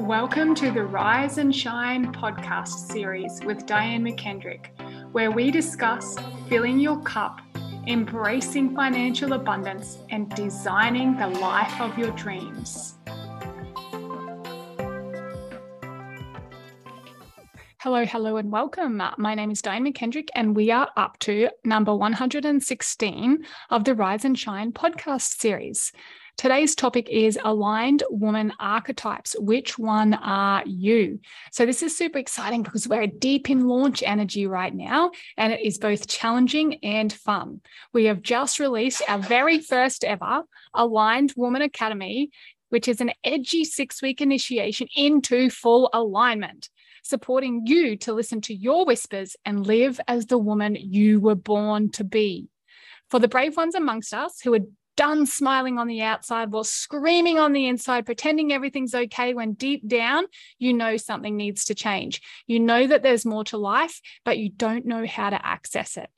Welcome to the Rise and Shine podcast series with Diane McKendrick, where we discuss filling your cup, embracing financial abundance, and designing the life of your dreams. Hello, hello, and welcome. My name is Diane McKendrick, and we are up to number 116 of the Rise and Shine podcast series. Today's topic is aligned woman archetypes. Which one are you? So, this is super exciting because we're deep in launch energy right now, and it is both challenging and fun. We have just released our very first ever Aligned Woman Academy, which is an edgy six week initiation into full alignment supporting you to listen to your whispers and live as the woman you were born to be. For the brave ones amongst us who are done smiling on the outside while screaming on the inside, pretending everything's okay when deep down you know something needs to change. You know that there's more to life, but you don't know how to access it.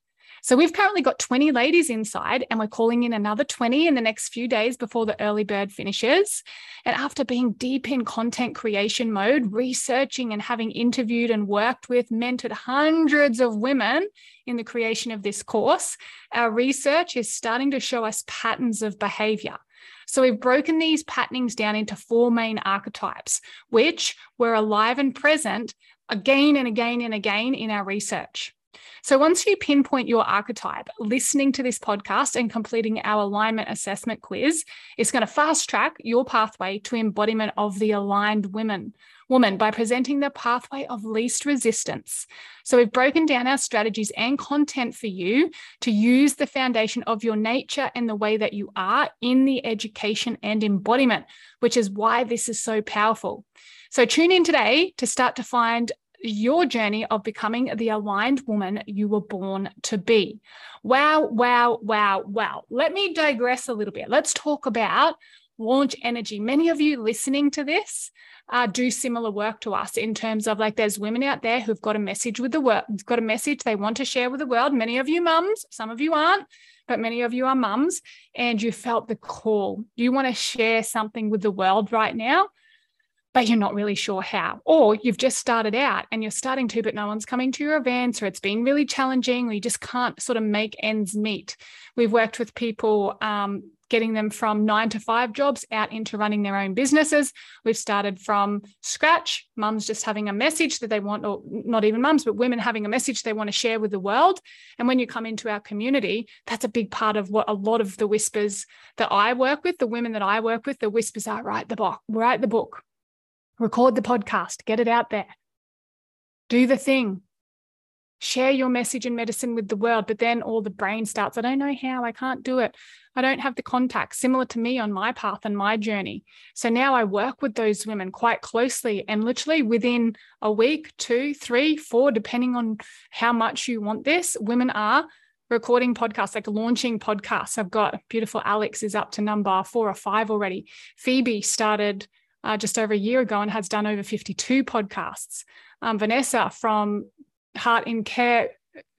So we've currently got 20 ladies inside, and we're calling in another 20 in the next few days before the early bird finishes. And after being deep in content creation mode, researching and having interviewed and worked with, mentored hundreds of women in the creation of this course, our research is starting to show us patterns of behavior. So we've broken these patternings down into four main archetypes, which were alive and present again and again and again in our research. So once you pinpoint your archetype, listening to this podcast and completing our alignment assessment quiz is going to fast track your pathway to embodiment of the aligned women woman by presenting the pathway of least resistance. So we've broken down our strategies and content for you to use the foundation of your nature and the way that you are in the education and embodiment, which is why this is so powerful. So tune in today to start to find your journey of becoming the aligned woman you were born to be. Wow, wow, wow, wow. Let me digress a little bit. Let's talk about launch energy. Many of you listening to this uh, do similar work to us in terms of like there's women out there who've got a message with the world, got a message they want to share with the world. Many of you mums, some of you aren't, but many of you are mums, and you felt the call. You want to share something with the world right now but you're not really sure how. Or you've just started out and you're starting to, but no one's coming to your events, or it's been really challenging, or you just can't sort of make ends meet. We've worked with people um, getting them from nine to five jobs out into running their own businesses. We've started from scratch, mums just having a message that they want, or not even mums, but women having a message they want to share with the world. And when you come into our community, that's a big part of what a lot of the whispers that I work with, the women that I work with, the whispers are write the book, write the book, record the podcast, get it out there, do the thing, share your message and medicine with the world. But then all the brain starts, I don't know how, I can't do it. I don't have the contact, similar to me on my path and my journey. So now I work with those women quite closely and literally within a week, two, three, four, depending on how much you want this, women are recording podcasts, like launching podcasts. I've got beautiful Alex is up to number four or five already. Phoebe started uh, just over a year ago and has done over 52 podcasts. Um, Vanessa from Heart in Care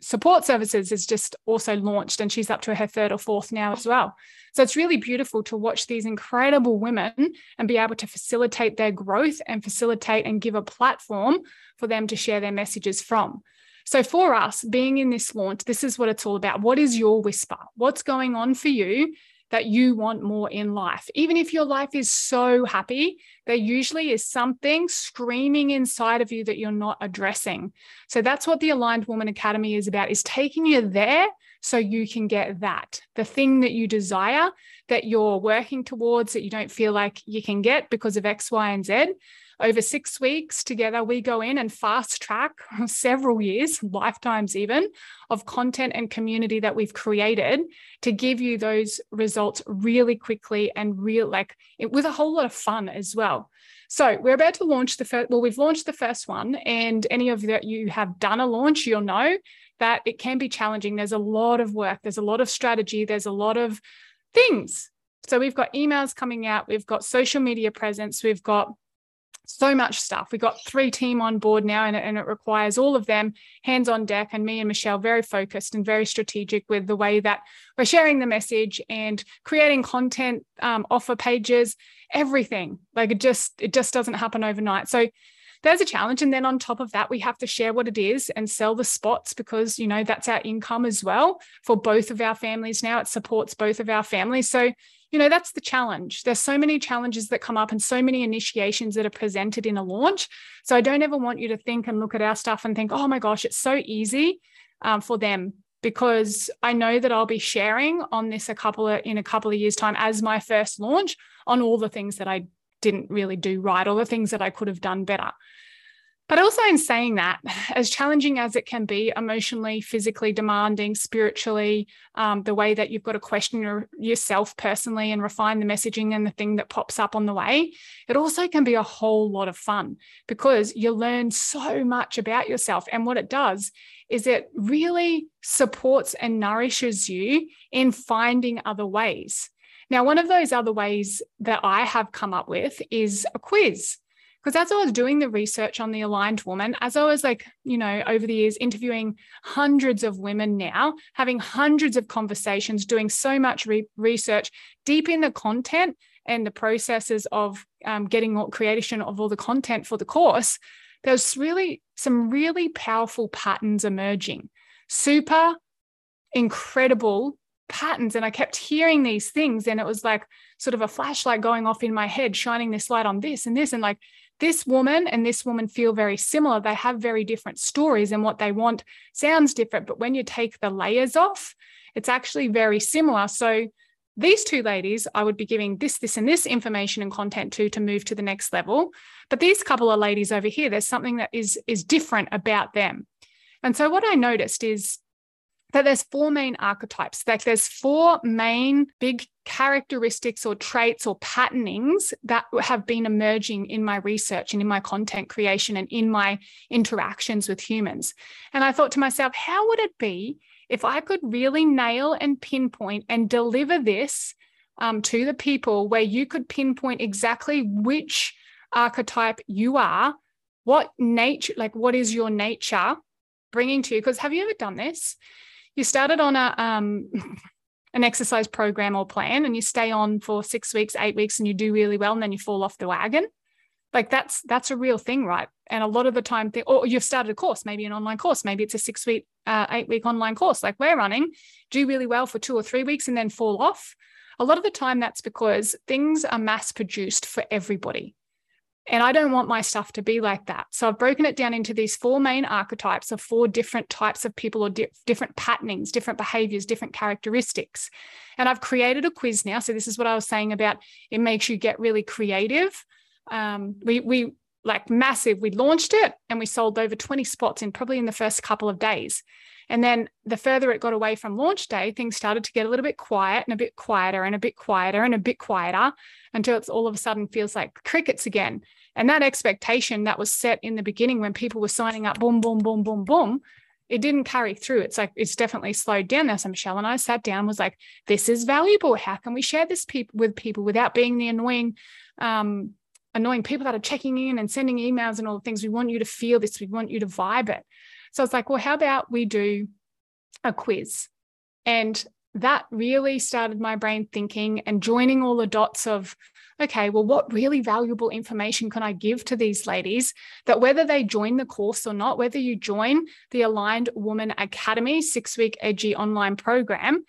Support Services has just also launched and she's up to her third or fourth now as well. So it's really beautiful to watch these incredible women and be able to facilitate their growth and facilitate and give a platform for them to share their messages from. So, for us, being in this launch, this is what it's all about. What is your whisper? What's going on for you that you want more in life. Even if your life is so happy, there usually is something screaming inside of you that you're not addressing. So that's what the Aligned Woman Academy is about is taking you there so you can get that. The thing that you desire that you're working towards that you don't feel like you can get because of X, Y, and Z over six weeks together, we go in and fast track several years, lifetimes even, of content and community that we've created to give you those results really quickly and real, like it, with a whole lot of fun as well. So we're about to launch the first, well, we've launched the first one, and any of that you have done a launch, you'll know that it can be challenging. There's a lot of work, there's a lot of strategy, there's a lot of things. So we've got emails coming out, we've got social media presence, we've got so much stuff. We've got three team on board now, and, and it requires all of them hands on deck, and me and Michelle very focused and very strategic with the way that we're sharing the message and creating content, um, offer pages, everything. Like it just it just doesn't happen overnight. So there's a challenge, and then on top of that, we have to share what it is and sell the spots because you know that's our income as well for both of our families. Now it supports both of our families. So you know that's the challenge. There's so many challenges that come up and so many initiations that are presented in a launch. So i don't ever want you to think and look at our stuff and think oh my gosh it's so easy um, for them because i know that i'll be sharing on this a couple of in a couple of years time as my first launch on all the things that i didn't really do right or the things that i could have done better but also, in saying that, as challenging as it can be emotionally, physically demanding, spiritually, um, the way that you've got to question your, yourself personally and refine the messaging and the thing that pops up on the way, it also can be a whole lot of fun because you learn so much about yourself. And what it does is it really supports and nourishes you in finding other ways. Now, one of those other ways that I have come up with is a quiz because as I was doing the research on the aligned woman, as I was like, you know, over the years interviewing hundreds of women now, having hundreds of conversations, doing so much re- research deep in the content and the processes of um, getting all, creation of all the content for the course, there's really some really powerful patterns emerging, super incredible patterns. And I kept hearing these things, and it was like sort of a flashlight going off in my head, shining this light on this and this, and like this woman and this woman feel very similar. They have very different stories, and what they want sounds different. But when you take the layers off, it's actually very similar. So, these two ladies, I would be giving this, this, and this information and content to to move to the next level. But these couple of ladies over here, there's something that is is different about them. And so, what I noticed is that there's four main archetypes. Like there's four main big characteristics or traits or patternings that have been emerging in my research and in my content creation and in my interactions with humans. And I thought to myself, how would it be if I could really nail and pinpoint and deliver this um, to the people where you could pinpoint exactly which archetype you are, what nature, like what is your nature bringing to you? Because have you ever done this? You started on a um, an exercise program or plan and you stay on for six weeks, eight weeks, and you do really well, and then you fall off the wagon. Like that's that's a real thing, right? And a lot of the time, or you've started a course, maybe an online course, maybe it's a six week, uh, eight week online course, like we're running, do really well for two or three weeks and then fall off. A lot of the time, that's because things are mass produced for everybody. And I don't want my stuff to be like that. So I've broken it down into these four main archetypes of four different types of people or di- different patternings, different behaviors, different characteristics. And I've created a quiz now. So this is what I was saying about it makes you get really creative. Um, we, we like massive, we launched it and we sold over 20 spots in probably in the first couple of days. And then the further it got away from launch day, things started to get a little bit quiet and a bit quieter and a bit quieter and a bit quieter until it's all of a sudden feels like crickets again. And that expectation that was set in the beginning when people were signing up, boom, boom, boom, boom, boom, it didn't carry through. It's like it's definitely slowed down now. So Michelle and I sat down, was like, this is valuable. How can we share this pe- with people without being the annoying, um, annoying people that are checking in and sending emails and all the things? We want you to feel this. We want you to vibe it. So it's like, well, how about we do a quiz? And that really started my brain thinking and joining all the dots of okay well what really valuable information can i give to these ladies that whether they join the course or not whether you join the aligned woman academy six week edgy online program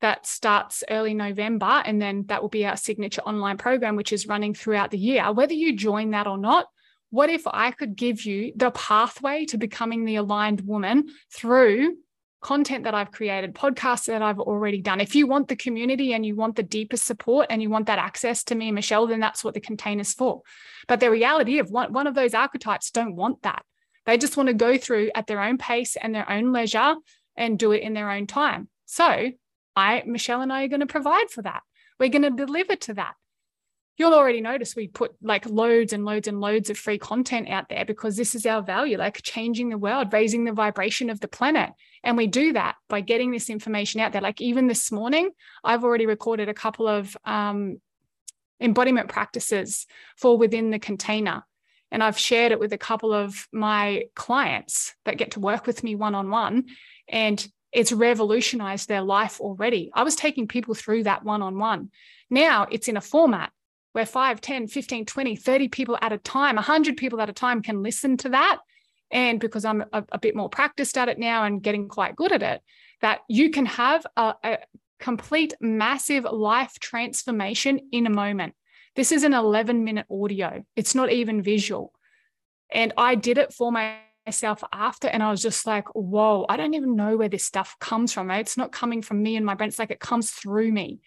that starts early november and then that will be our signature online program which is running throughout the year whether you join that or not what if i could give you the pathway to becoming the aligned woman through content that I've created, podcasts that I've already done. If you want the community and you want the deepest support and you want that access to me, Michelle, then that's what the container's for. But the reality of one, one of those archetypes don't want that. They just want to go through at their own pace and their own leisure and do it in their own time. So I, Michelle and I are going to provide for that. We're going to deliver to that you'll already notice we put like loads and loads and loads of free content out there because this is our value, like changing the world, raising the vibration of the planet. And we do that by getting this information out there. Like even this morning, I've already recorded a couple of um, embodiment practices for within the container. And I've shared it with a couple of my clients that get to work with me one on one. And it's revolutionized their life already. I was taking people through that one on one. Now it's in a format where 5, 10, 15, 20, 30 people at a time, 100 people at a time can listen to that. And because I'm a, a bit more practiced at it now and getting quite good at it, that you can have a, a complete massive life transformation in a moment. This is an 11 minute audio, it's not even visual. And I did it for myself after, and I was just like, whoa, I don't even know where this stuff comes from. It's not coming from me and my brain, it's like it comes through me.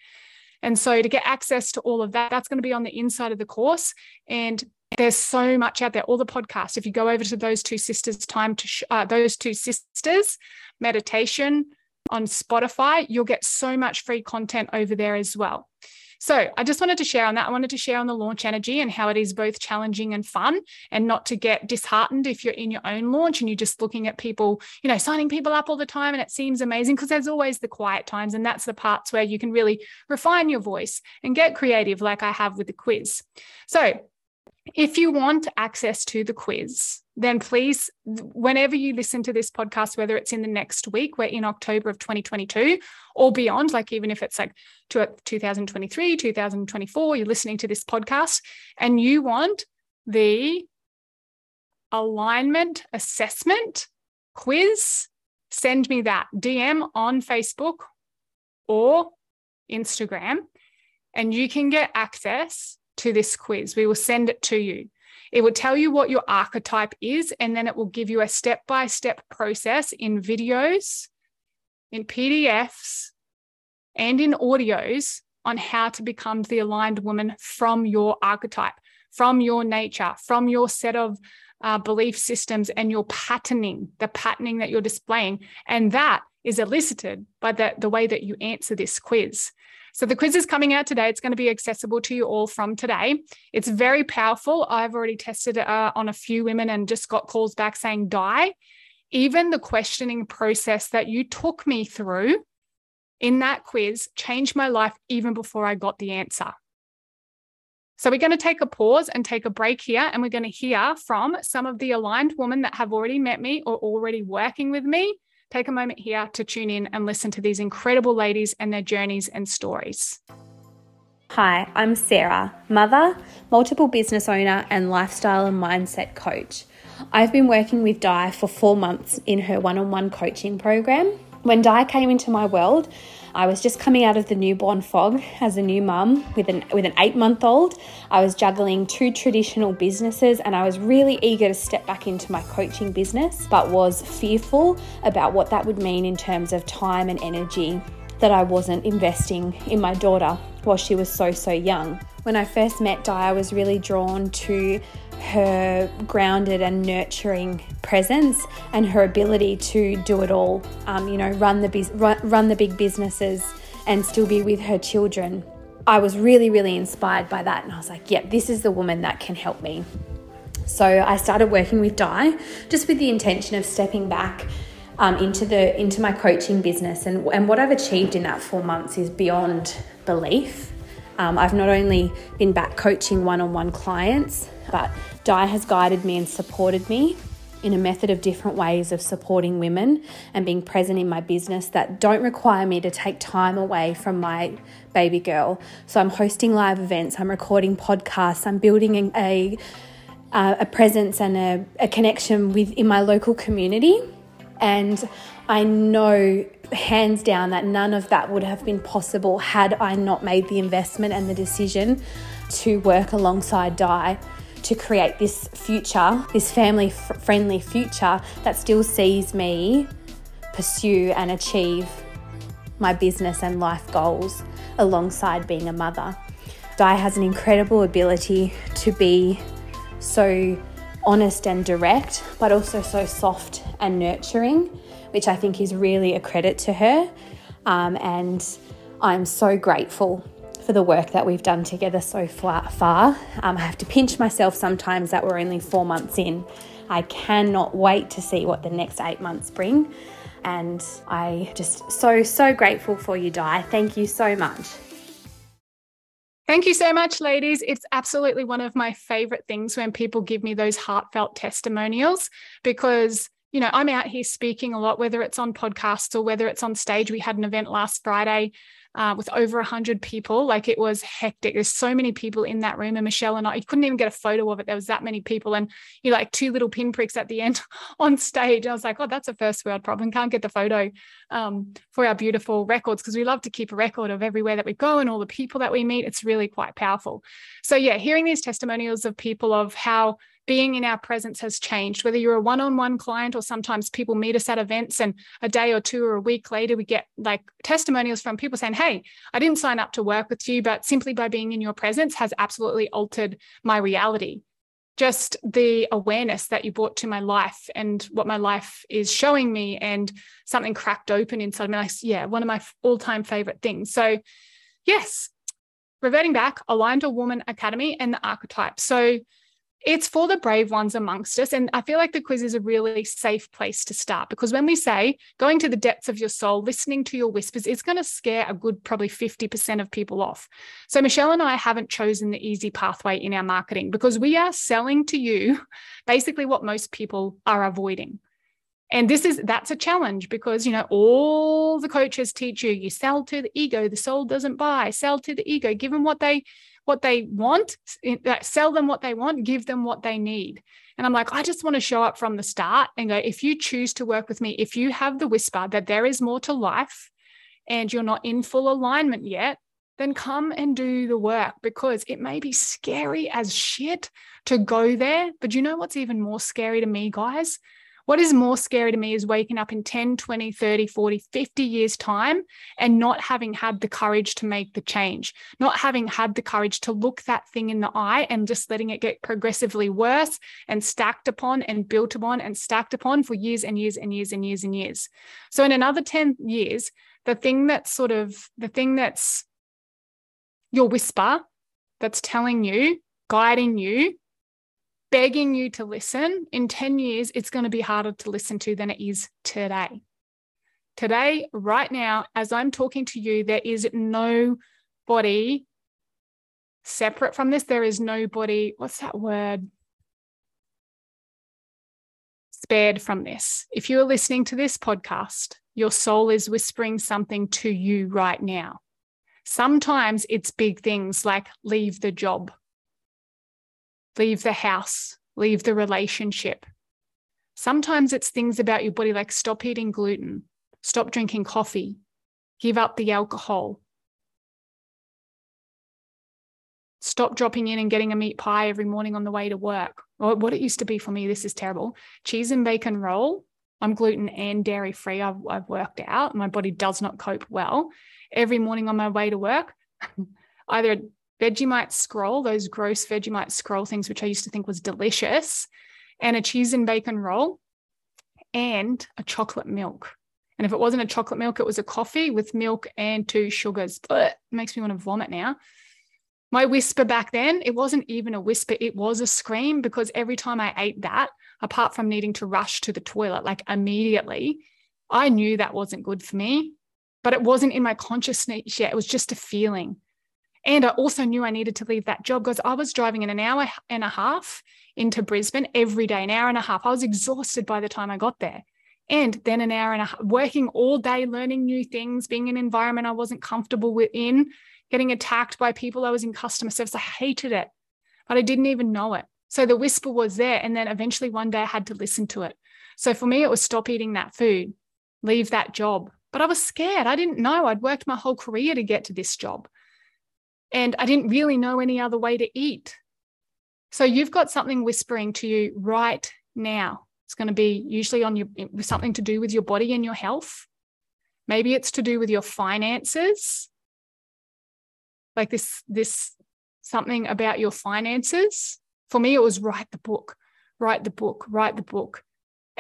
And so to get access to all of that, that's going to be on the inside of the course. And there's so much out there. All the podcasts. If you go over to those two sisters, time to sh- uh, those two sisters meditation on Spotify, you'll get so much free content over there as well. So I just wanted to share on that. I wanted to share on the launch energy and how it is both challenging and fun, and not to get disheartened if you're in your own launch and you're just looking at people, you know, signing people up all the time and it seems amazing because there's always the quiet times. And that's the parts where you can really refine your voice and get creative, like I have with the quiz. So if you want access to the quiz, then please, whenever you listen to this podcast, whether it's in the next week, we're in October of 2022 or beyond, like even if it's like 2023, 2024, you're listening to this podcast and you want the alignment assessment quiz, send me that DM on Facebook or Instagram, and you can get access to this quiz. We will send it to you. It will tell you what your archetype is, and then it will give you a step by step process in videos, in PDFs, and in audios on how to become the aligned woman from your archetype, from your nature, from your set of uh, belief systems and your patterning, the patterning that you're displaying. And that is elicited by the, the way that you answer this quiz. So the quiz is coming out today. It's going to be accessible to you all from today. It's very powerful. I've already tested it uh, on a few women and just got calls back saying, Di. Even the questioning process that you took me through in that quiz changed my life even before I got the answer. So, we're going to take a pause and take a break here, and we're going to hear from some of the aligned women that have already met me or already working with me take a moment here to tune in and listen to these incredible ladies and their journeys and stories. Hi, I'm Sarah, mother, multiple business owner, and lifestyle and mindset coach. I've been working with Di for four months in her one on one coaching program. When Di came into my world, I was just coming out of the newborn fog as a new mum with an with an 8-month-old. I was juggling two traditional businesses and I was really eager to step back into my coaching business, but was fearful about what that would mean in terms of time and energy that I wasn't investing in my daughter while she was so so young. When I first met Di, I was really drawn to her grounded and nurturing presence and her ability to do it all. Um, you know, run the run, the big businesses and still be with her children. I was really, really inspired by that, and I was like, "Yep, yeah, this is the woman that can help me." So I started working with Di, just with the intention of stepping back um, into the into my coaching business, and and what I've achieved in that four months is beyond belief. Um, I've not only been back coaching one on one clients, but Di has guided me and supported me in a method of different ways of supporting women and being present in my business that don't require me to take time away from my baby girl. So I'm hosting live events, I'm recording podcasts, I'm building a a, a presence and a, a connection with in my local community. And I know hands down that none of that would have been possible had I not made the investment and the decision to work alongside Di to create this future, this family friendly future that still sees me pursue and achieve my business and life goals alongside being a mother. Di has an incredible ability to be so honest and direct, but also so soft and nurturing, which I think is really a credit to her. Um, and I'm so grateful for the work that we've done together so far. Um, I have to pinch myself sometimes that we're only four months in. I cannot wait to see what the next eight months bring. And I just so, so grateful for you, Di. Thank you so much. Thank you so much, ladies. It's absolutely one of my favorite things when people give me those heartfelt testimonials because you know, I'm out here speaking a lot, whether it's on podcasts or whether it's on stage. We had an event last Friday uh, with over 100 people. Like it was hectic. There's so many people in that room. And Michelle and I, you couldn't even get a photo of it. There was that many people. And you like two little pinpricks at the end on stage. I was like, oh, that's a first world problem. Can't get the photo um, for our beautiful records because we love to keep a record of everywhere that we go and all the people that we meet. It's really quite powerful. So, yeah, hearing these testimonials of people of how being in our presence has changed. Whether you're a one on one client or sometimes people meet us at events and a day or two or a week later, we get like testimonials from people saying, Hey, I didn't sign up to work with you, but simply by being in your presence has absolutely altered my reality. Just the awareness that you brought to my life and what my life is showing me, and something cracked open inside me. Like, yeah, one of my all time favorite things. So, yes, reverting back, aligned to Woman Academy and the archetype. So, it's for the brave ones amongst us. And I feel like the quiz is a really safe place to start because when we say going to the depths of your soul, listening to your whispers, it's going to scare a good probably 50% of people off. So, Michelle and I haven't chosen the easy pathway in our marketing because we are selling to you basically what most people are avoiding. And this is that's a challenge because you know all the coaches teach you you sell to the ego, the soul doesn't buy, sell to the ego, give them what they what they want, uh, sell them what they want, give them what they need. And I'm like, I just want to show up from the start and go, if you choose to work with me, if you have the whisper that there is more to life and you're not in full alignment yet, then come and do the work because it may be scary as shit to go there. But you know what's even more scary to me, guys? What is more scary to me is waking up in 10, 20, 30, 40, 50 years' time and not having had the courage to make the change, not having had the courage to look that thing in the eye and just letting it get progressively worse and stacked upon and built upon and stacked upon for years and years and years and years and years. So, in another 10 years, the thing that's sort of the thing that's your whisper that's telling you, guiding you, begging you to listen, in 10 years, it's going to be harder to listen to than it is today. Today, right now, as I'm talking to you, there is nobody separate from this. There is nobody, what's that word? Spared from this. If you are listening to this podcast, your soul is whispering something to you right now. Sometimes it's big things like leave the job, leave the house, leave the relationship. Sometimes it's things about your body like stop eating gluten, stop drinking coffee, give up the alcohol, stop dropping in and getting a meat pie every morning on the way to work. Or what it used to be for me, this is terrible. Cheese and bacon roll. I'm gluten and dairy free. I've, I've worked out. My body does not cope well. Every morning on my way to work, either Vegemite scroll, those gross Vegemite scroll things, which I used to think was delicious, and a cheese and bacon roll, and a chocolate milk. And if it wasn't a chocolate milk, it was a coffee with milk and two sugars. But it makes me want to vomit now. My whisper back then, it wasn't even a whisper, it was a scream because every time I ate that, apart from needing to rush to the toilet like immediately, I knew that wasn't good for me, but it wasn't in my consciousness yet. It was just a feeling. And I also knew I needed to leave that job because I was driving in an hour and a half into Brisbane every day, an hour and a half. I was exhausted by the time I got there. And then an hour and a half, working all day, learning new things, being in an environment I wasn't comfortable within, getting attacked by people I was in customer service. I hated it, but I didn't even know it. So the whisper was there. And then eventually one day I had to listen to it. So for me, it was stop eating that food, leave that job. But I was scared. I didn't know. I'd worked my whole career to get to this job. And I didn't really know any other way to eat. So you've got something whispering to you right now. It's going to be usually on your something to do with your body and your health. Maybe it's to do with your finances. Like this, this something about your finances. For me, it was write the book, write the book, write the book.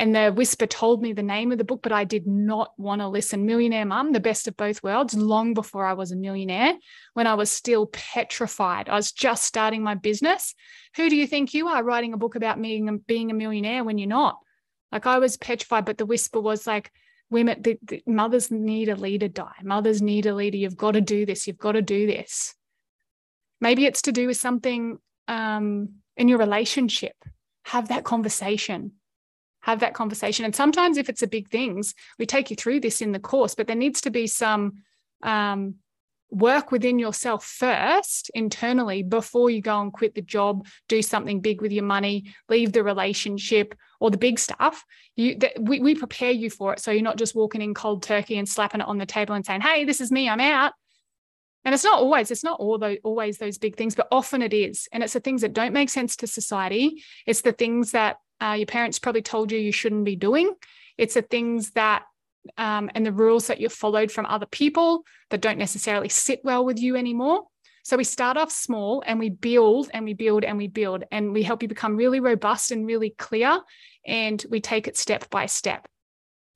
And the whisper told me the name of the book, but I did not want to listen. Millionaire Mum, the best of both worlds, long before I was a millionaire, when I was still petrified. I was just starting my business. Who do you think you are writing a book about being, being a millionaire when you're not? Like I was petrified, but the whisper was like, women, the, the mothers need a leader, Di. Mothers need a leader. You've got to do this. You've got to do this. Maybe it's to do with something um, in your relationship. Have that conversation. Have that conversation. And sometimes, if it's a big things, we take you through this in the course, but there needs to be some um, work within yourself first internally before you go and quit the job do something big with your money leave the relationship or the big stuff. You that we, we prepare you for it. So you're not just walking in cold turkey and slapping it on the table and saying hey this is me i'm out. And it's not always it's not all those, always those big things but often it is. And it's the things that don't make sense to society. It's the things that uh, your parents probably told you you shouldn't be doing it's the things that um, and the rules that you've followed from other people that don't necessarily sit well with you anymore. So we start off small and we build and we build and we build and we help you become really robust and really clear and we take it step by step.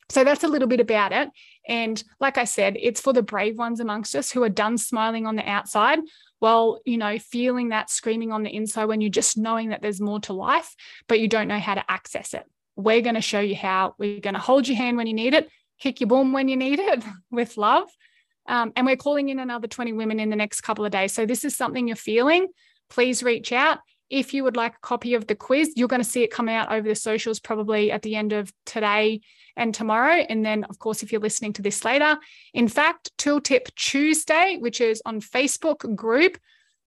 So that's a little bit about it. And like I said, it's for the brave ones amongst us who are done smiling on the outside while, you know, feeling that screaming on the inside when you're just knowing that there's more to life, but you don't know how to access it. We're going to show you how. We're going to hold your hand when you need it kick your bum when you need it with love. Um, and we're calling in another 20 women in the next couple of days. So this is something you're feeling. Please reach out. If you would like a copy of the quiz, you're going to see it come out over the socials probably at the end of today and tomorrow. And then, of course, if you're listening to this later, in fact, Tooltip Tuesday, which is on Facebook group,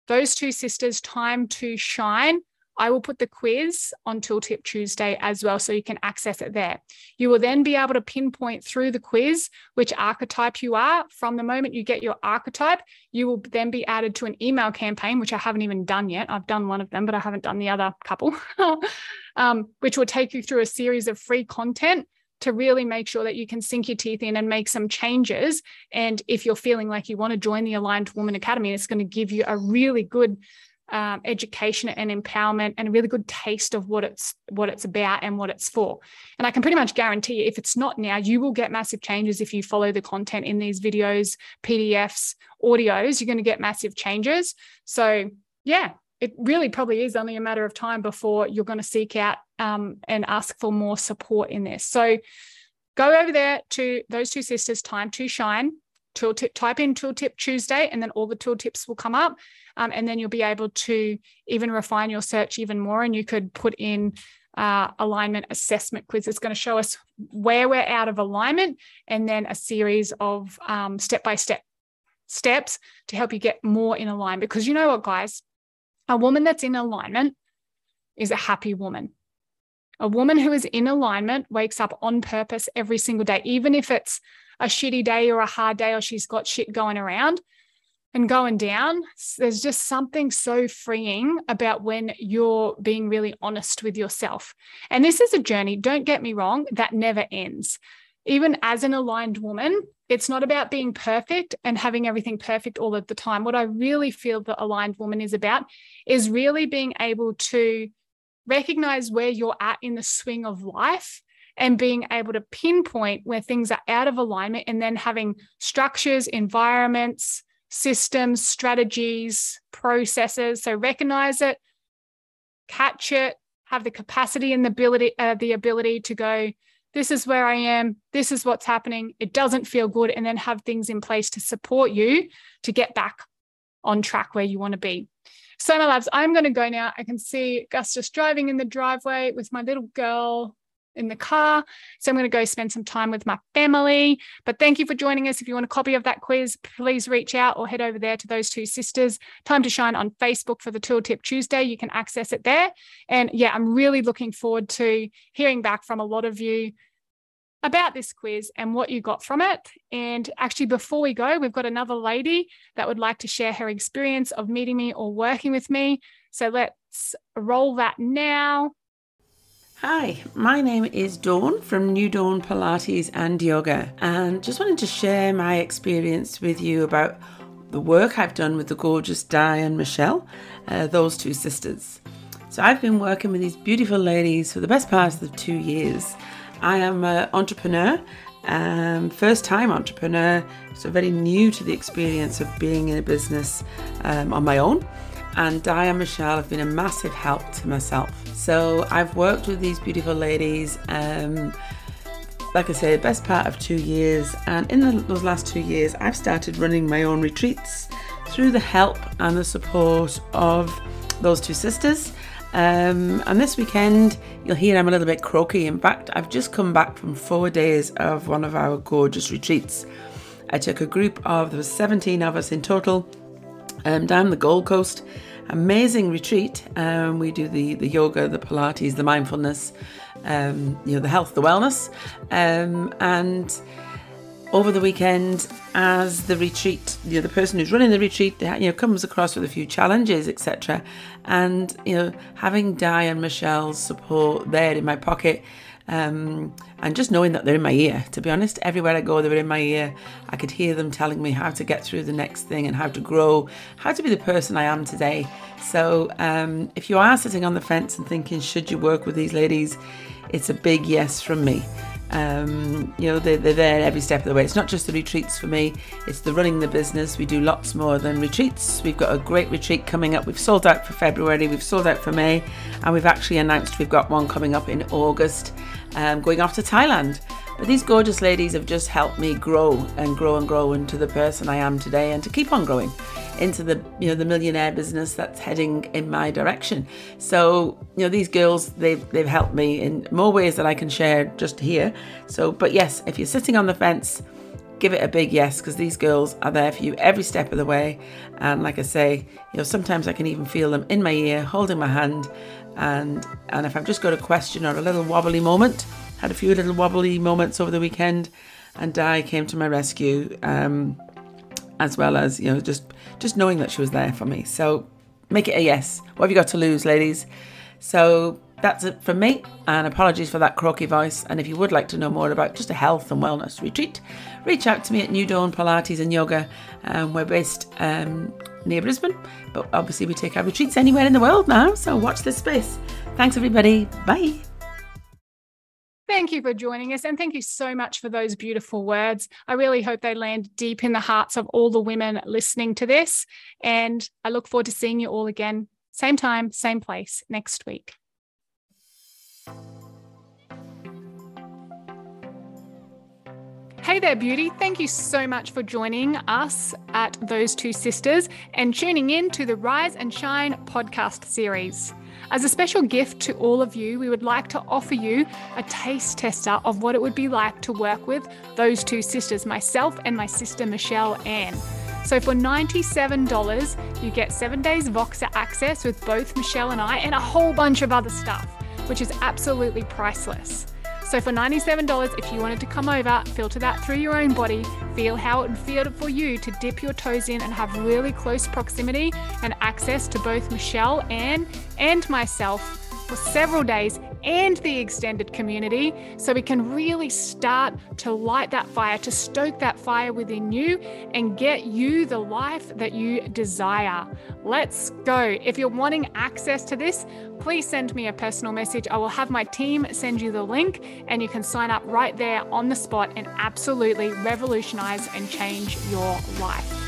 those two sisters, Time to Shine, I will put the quiz on Tooltip Tuesday as well, so you can access it there. You will then be able to pinpoint through the quiz which archetype you are. From the moment you get your archetype, you will then be added to an email campaign, which I haven't even done yet. I've done one of them, but I haven't done the other couple, um, which will take you through a series of free content to really make sure that you can sink your teeth in and make some changes. And if you're feeling like you want to join the Aligned Woman Academy, it's going to give you a really good um, education and empowerment and a really good taste of what it's what it's about and what it's for. And i can pretty much guarantee you if it's not now you will get massive changes if you follow the content in these videos pdfs audios. You're going to get massive changes. So yeah it really probably is only a matter of time before you're going to seek out um, and ask for more support in this. So go over there to those two sisters time to shine tooltip type in tooltip tuesday and then all the tooltips will come up um, and then you'll be able to even refine your search even more. And you could put in uh, alignment assessment quiz. It's going to show us where we're out of alignment and then a series of step by step steps to help you get more in alignment. Because you know what, guys? A woman that's in alignment is a happy woman. A woman who is in alignment wakes up on purpose every single day, even if it's a shitty day or a hard day or she's got shit going around and going down, there's just something so freeing about when you're being really honest with yourself. And this is a journey, don't get me wrong, that never ends. Even as an aligned woman, it's not about being perfect and having everything perfect all of the time. What I really feel the aligned woman is about is really being able to recognize where you're at in the swing of life and being able to pinpoint where things are out of alignment and then having structures, environments, systems, strategies, processes. So recognize it, catch it, have the capacity and the ability, uh, the ability to go, this is where I am, this is what's happening. It doesn't feel good, and then have things in place to support you to get back on track where you want to be. So, my loves, I'm going to go now. I can see Gus just driving in the driveway with my little girl in the car. So I'm going to go spend some time with my family. But thank you for joining us. If you want a copy of that quiz, please reach out or head over there to those two sisters. Time to Shine on Facebook for the Tooltip Tuesday. You can access it there. And yeah, I'm really looking forward to hearing back from a lot of you about this quiz and what you got from it. And actually, before we go, we've got another lady that would like to share her experience of meeting me or working with me. So let's roll that now. Hi, my name is Dawn from New Dawn Pilates and Yoga, and just wanted to share my experience with you about the work I've done with the gorgeous Di and Michelle, uh, those two sisters. So, I've been working with these beautiful ladies for the best part of the two years. I am an entrepreneur, um, first time entrepreneur, so very new to the experience of being in a business um, on my own and Di and Michelle have been a massive help to myself. So I've worked with these beautiful ladies, um, like I say, best part of two years, and in the, those last two years, I've started running my own retreats through the help and the support of those two sisters. Um, and this weekend, you'll hear I'm a little bit croaky. In fact, I've just come back from four days of one of our gorgeous retreats. I took a group of, there was 17 of us in total, um, down the Gold Coast. Amazing retreat. Um, we do the, the yoga, the Pilates, the mindfulness, um, you know, the health, the wellness. Um, and over the weekend as the retreat you know the person who's running the retreat you know comes across with a few challenges etc and you know having di and michelle's support there in my pocket um, and just knowing that they're in my ear to be honest everywhere i go they were in my ear. I could hear them telling me how to get through the next thing and how to grow how to be the person i am today. So um, if you are sitting on the fence and thinking should you work with these ladies it's a big yes from me um, you know, they're, they're there every step of the way. It's not just the retreats for me, it's the running the business. We do lots more than retreats. We've got a great retreat coming up. We've sold out for February, we've sold out for May, and we've actually announced we've got one coming up in August, um, going off to Thailand. But these gorgeous ladies have just helped me grow and grow and grow into the person I am today and to keep on growing into the you know the millionaire business that's heading in my direction. So you know these girls they've they've helped me in more ways that I can share just here. So but yes, if you're sitting on the fence, give it a big yes because these girls are there for you every step of the way. And like I say, you know sometimes I can even feel them in my ear, holding my hand, and and if I've just got a question or a little wobbly moment, had a few little wobbly moments over the weekend, and Di came to my rescue. Um, as well as you know just just knowing that she was there for me. So make it a yes. What have you got to lose, ladies? So that's it from me, and apologies for that croaky voice. And if you would like to know more about just a health and wellness retreat, reach out to me at New Dawn Pilates and Yoga. Um, we're based um, near Brisbane, but obviously we take our retreats anywhere in the world now. So watch this space. Thanks, everybody. Bye. Thank you for joining us. And thank you so much for those beautiful words. I really hope they land deep in the hearts of all the women listening to this. And I look forward to seeing you all again, same time, same place next week. Hey there, beauty. Thank you so much for joining us at Those Two Sisters and tuning in to the Rise and Shine podcast series. As a special gift to all of you, we would like to offer you a taste tester of what it would be like to work with those two sisters, myself and my sister Michelle Ann. So for $97, you get seven days Voxer access with both Michelle and I, and a whole bunch of other stuff, which is absolutely priceless. So for $97, if you wanted to come over, filter that through your own body, feel how it would feel for you to dip your toes in and have really close proximity and access to both Michelle, Ann, and myself for several days and the extended community so we can really start to light that fire, to stoke that fire within you and get you the life that you desire. Let's go. If you're wanting access to this, please send me a personal message. I will have my team send you the link and you can sign up right there on the spot and absolutely revolutionize and change your life.